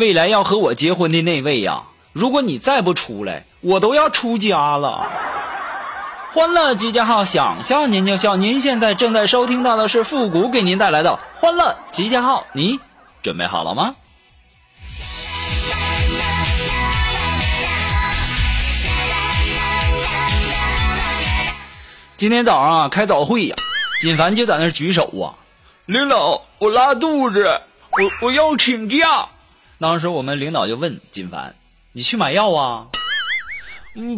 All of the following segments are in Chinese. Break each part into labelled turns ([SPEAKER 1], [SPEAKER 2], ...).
[SPEAKER 1] 未来要和我结婚的那位呀，如果你再不出来，我都要出家了。欢乐集结号，想笑您就笑。您现在正在收听到的是复古给您带来的欢乐集结号，你准备好了吗？今天早上啊，开早会呀，锦凡就在那举手啊，领导，我拉肚子，我我要请假。当时我们领导就问金凡：“你去买药啊？”“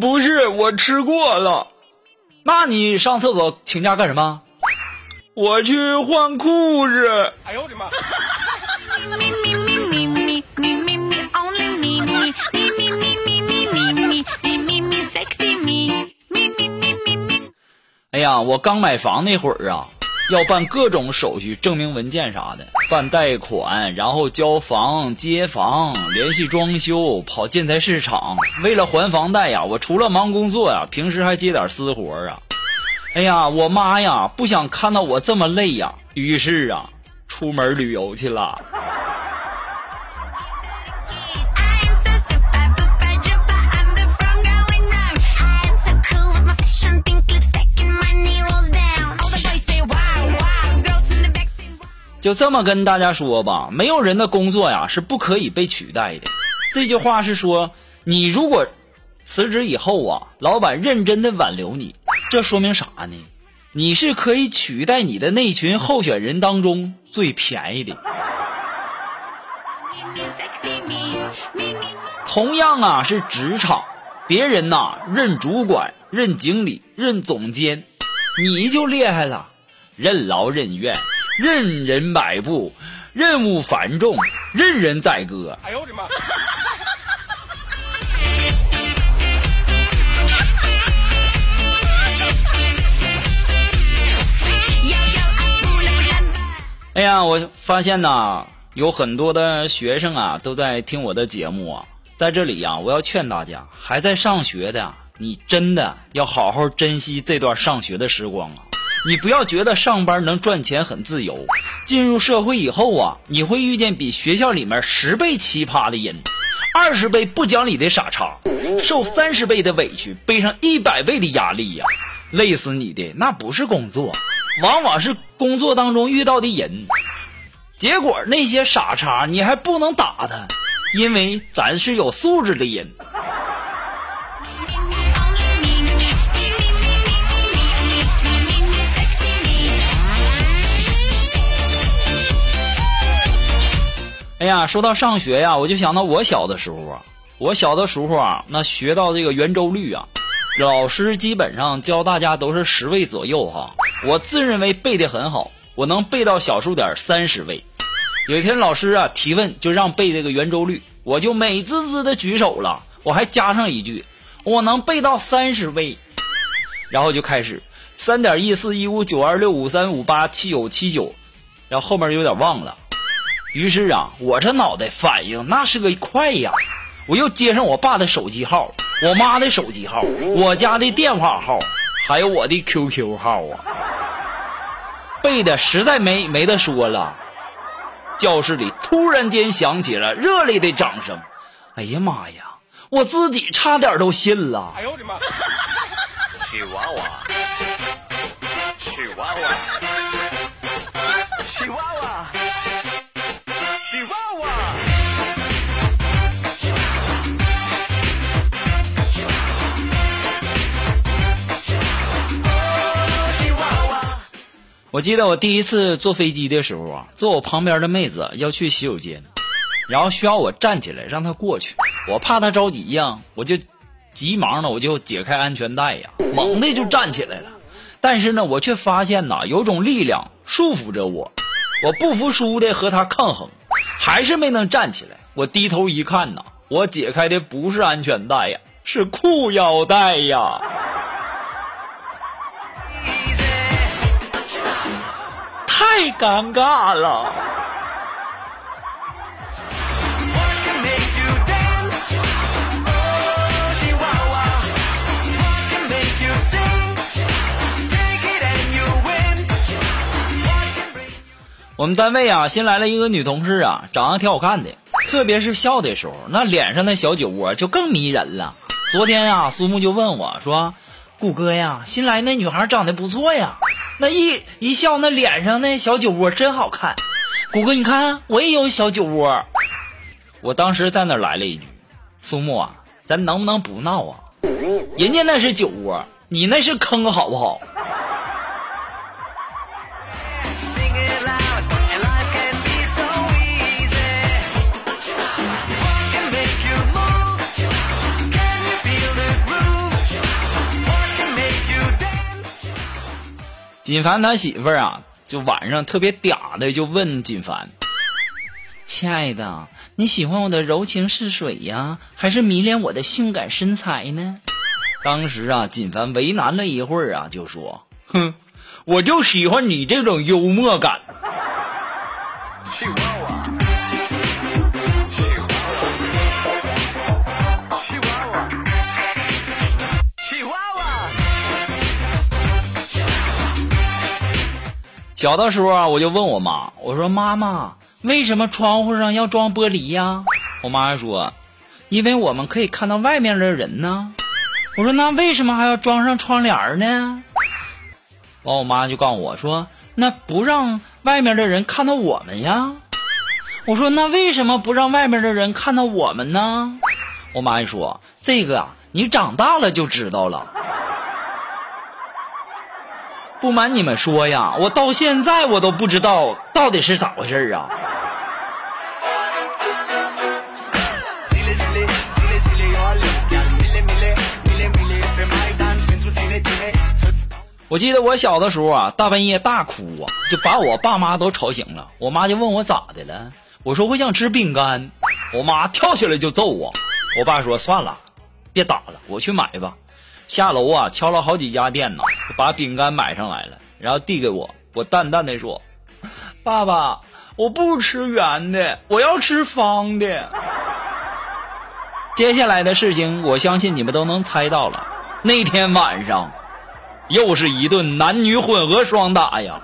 [SPEAKER 1] 不是，我吃过了。”“那你上厕所请假干什么？”“我去换裤子。”“哎呦我的妈！” 哎呀，我刚买房那会儿啊。要办各种手续、证明文件啥的，办贷款，然后交房、接房、联系装修、跑建材市场。为了还房贷呀，我除了忙工作呀，平时还接点私活啊。哎呀，我妈呀，不想看到我这么累呀，于是啊，出门旅游去了。就这么跟大家说吧，没有人的工作呀是不可以被取代的。这句话是说，你如果辞职以后啊，老板认真的挽留你，这说明啥呢？你是可以取代你的那群候选人当中最便宜的。同样啊，是职场，别人呐任主管、任经理、任总监，你就厉害了，任劳任怨。任人摆布，任务繁重，任人宰割。哎呦我的妈！哎呀，我发现呐，有很多的学生啊都在听我的节目啊，在这里呀，我要劝大家，还在上学的，你真的要好好珍惜这段上学的时光啊。你不要觉得上班能赚钱很自由，进入社会以后啊，你会遇见比学校里面十倍奇葩的人，二十倍不讲理的傻叉，受三十倍的委屈，背上一百倍的压力呀，累死你的那不是工作，往往是工作当中遇到的人。结果那些傻叉你还不能打他，因为咱是有素质的人。哎呀，说到上学呀，我就想到我小的时候啊，我小的时候啊，那学到这个圆周率啊，老师基本上教大家都是十位左右哈。我自认为背的很好，我能背到小数点三十位。有一天老师啊提问，就让背这个圆周率，我就美滋滋的举手了，我还加上一句，我能背到三十位。然后就开始三点一四一五九二六五三五八七九七九，然后后面有点忘了。于是啊，我这脑袋反应那是个快呀！我又接上我爸的手机号、我妈的手机号、我家的电话号，还有我的 QQ 号啊，背的实在没没得说了。教室里突然间响起了热烈的掌声。哎呀妈呀，我自己差点都信了。哎呦我的妈！我记得我第一次坐飞机的时候啊，坐我旁边的妹子要去洗手间，然后需要我站起来让她过去。我怕她着急呀，我就急忙的我就解开安全带呀，猛的就站起来了。但是呢，我却发现呐，有种力量束缚着我，我不服输的和她抗衡，还是没能站起来。我低头一看呐，我解开的不是安全带呀，是裤腰带呀。太尴尬了我们单位啊，新来了一个女同事啊，长得挺好看的，特别是笑的时候，那脸上那小酒窝就更迷人了。昨天啊，苏木就问我说：“谷歌呀，新来那女孩长得不错呀，那一一笑，那脸上那小酒窝真好看。谷歌，你看我也有小酒窝。”我当时在那来了一句：“苏木啊，咱能不能不闹啊？人家那是酒窝，你那是坑，好不好？”锦凡他媳妇儿啊，就晚上特别嗲的就问锦凡：“亲爱的，你喜欢我的柔情似水呀，还是迷恋我的性感身材呢？”当时啊，锦凡为难了一会儿啊，就说：“哼，我就喜欢你这种幽默感。小的时候啊，我就问我妈：“我说妈妈，为什么窗户上要装玻璃呀？”我妈说：“因为我们可以看到外面的人呢。”我说：“那为什么还要装上窗帘呢？”完，我妈就告诉我说：“那不让外面的人看到我们呀。”我说：“那为什么不让外面的人看到我们呢？”我妈就说：“这个啊，你长大了就知道了。”不瞒你们说呀，我到现在我都不知道到底是咋回事儿啊！我记得我小的时候啊，大半夜大哭啊，就把我爸妈都吵醒了。我妈就问我咋的了，我说我想吃饼干，我妈跳起来就揍我。我爸说算了，别打了，我去买吧。下楼啊，敲了好几家店呢，把饼干买上来了，然后递给我。我淡淡的说：“ 爸爸，我不吃圆的，我要吃方的。”接下来的事情，我相信你们都能猜到了。那天晚上，又是一顿男女混合双打呀！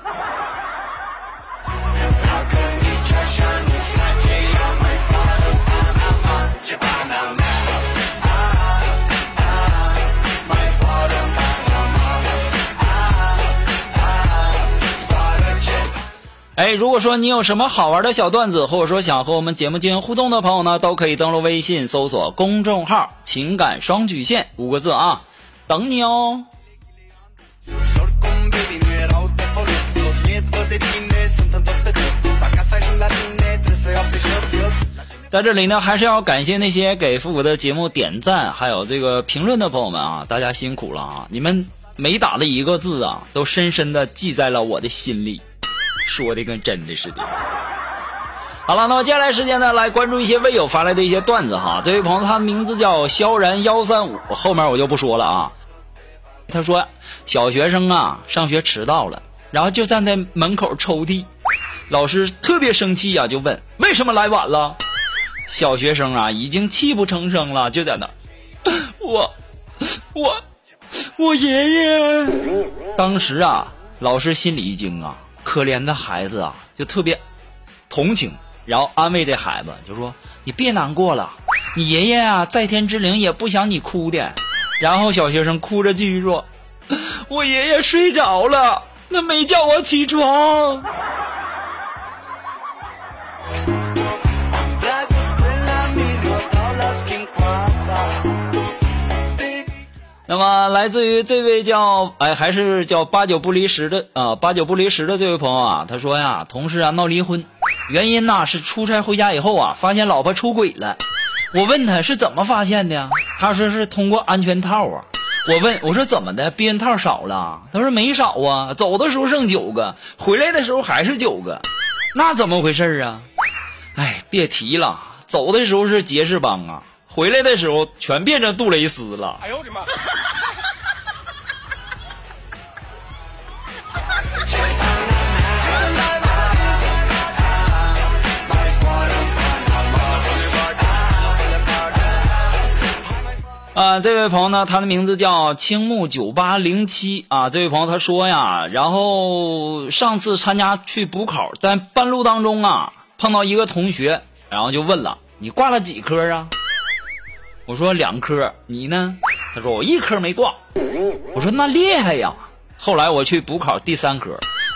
[SPEAKER 1] 哎，如果说你有什么好玩的小段子，或者说想和我们节目进行互动的朋友呢，都可以登录微信搜索公众号“情感双曲线”五个字啊，等你哦。在这里呢，还是要感谢那些给复古的节目点赞还有这个评论的朋友们啊，大家辛苦了啊！你们每打的一个字啊，都深深的记在了我的心里，说的跟真的似的。好了，那么接下来时间呢，来关注一些微友发来的一些段子哈。这位朋友他名字叫萧然幺三五，后面我就不说了啊。他说小学生啊上学迟到了，然后就站在门口抽屉，老师特别生气呀、就问为什么来晚了。小学生啊已经泣不成声了，就在那，我我我爷爷。当时啊，老师心里一惊啊，可怜的孩子啊，就特别同情，然后安慰这孩子，就说：“你别难过了，你爷爷啊，在天之灵也不想你哭的。”然后小学生哭着继续说：“我爷爷睡着了，那没叫我起床。那么，来自于这位叫哎，还是叫八九不离十的啊、八九不离十的这位朋友啊，他说呀，同事啊闹离婚，原因呐是出差回家以后啊，发现老婆出轨了。我问他是怎么发现的？他说是通过安全套啊。我问我说怎么的，避孕套少了？他说没少啊，走的时候剩九个，回来的时候还是九个，那怎么回事啊？哎，别提了，走的时候是杰士邦啊，回来的时候全变成杜蕾斯了。
[SPEAKER 2] 哎呦我的妈！
[SPEAKER 1] 啊，这位朋友呢，他的名字叫青木九八零七啊。这位朋友他说呀，然后上次参加去补考，在半路当中啊，碰到一个同学，然后就问了：“你挂了几科啊？”我说两科，你呢？他说我一科没挂。我说那厉害呀。后来我去补考第三科，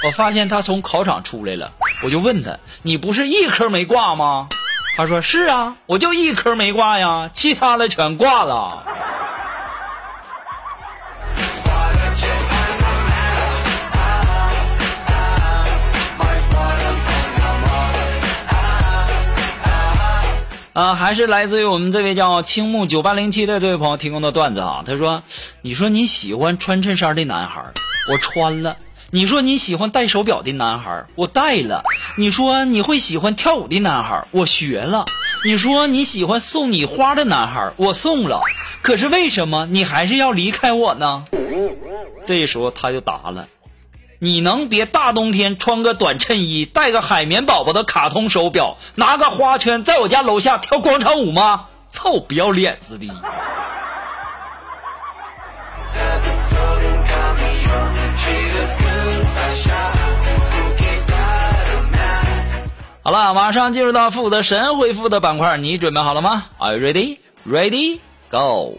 [SPEAKER 1] 我发现他从考场出来了，我就问他：“你不是一科没挂吗？”他说：“是啊，我就一科没挂呀，其他的全挂了。”啊，还是来自于我们这位叫青木九八零七的这位朋友提供的段子啊。他说：“你说你喜欢穿衬衫的男孩，我穿了；你说你喜欢戴手表的男孩，我戴了；你说你会喜欢跳舞的男孩，我学了；你说你喜欢送你花的男孩，我送了。可是为什么你还是要离开我呢？”这时候他就答了。你能别大冬天穿个短衬衣，戴个海绵宝宝的卡通手表，拿个花圈在我家楼下跳广场舞吗？操，不要脸似的！好了，马上进入到复古的神回复的板块，你准备好了吗？Are you ready? Ready? Go!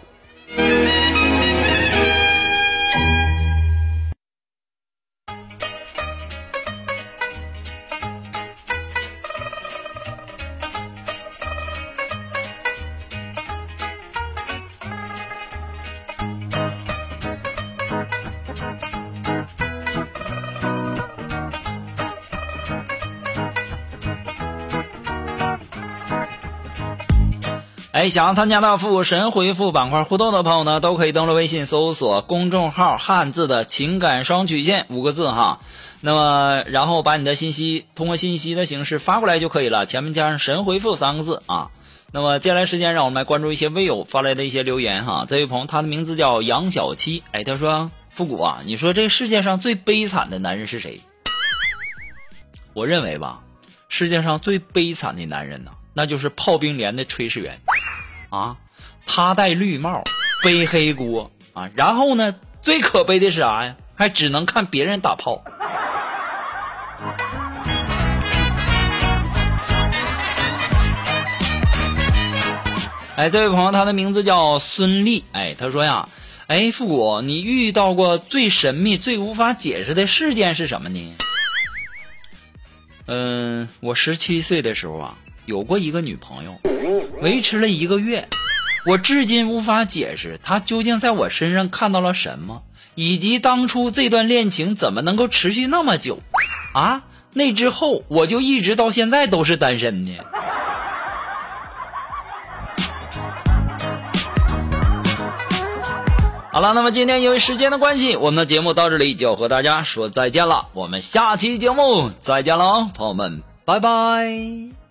[SPEAKER 1] 哎，想要参加到复古神回复板块互动的朋友呢，都可以登录微信搜索公众号“汉字的情感双曲线”五个字哈。那么，然后把你的信息通过信息的形式发过来就可以了，前面加上“神回复”三个字啊。那么接下来时间，让我们来关注一些微友发来的一些留言哈。这位朋友，他的名字叫杨小七，哎，他说：“复古啊，你说这世界上最悲惨的男人是谁？”我认为吧，世界上最悲惨的男人呢，那就是炮兵连的炊事员。啊，他戴绿帽，背黑锅啊，然后呢，最可悲的是啥呀？还只能看别人打炮。哎，这位朋友，他的名字叫孙俪。哎，他说呀，哎，复古，你遇到过最神秘、最无法解释的事件是什么呢？嗯，我十七岁的时候啊，有过一个女朋友。维持了一个月，我至今无法解释她究竟在我身上看到了什么，以及当初这段恋情怎么能够持续那么久？啊，那之后我就一直到现在都是单身呢。好了，那么今天因为时间的关系，我们的节目到这里就要和大家说再见了。我们下期节目再见了，朋友们，拜拜。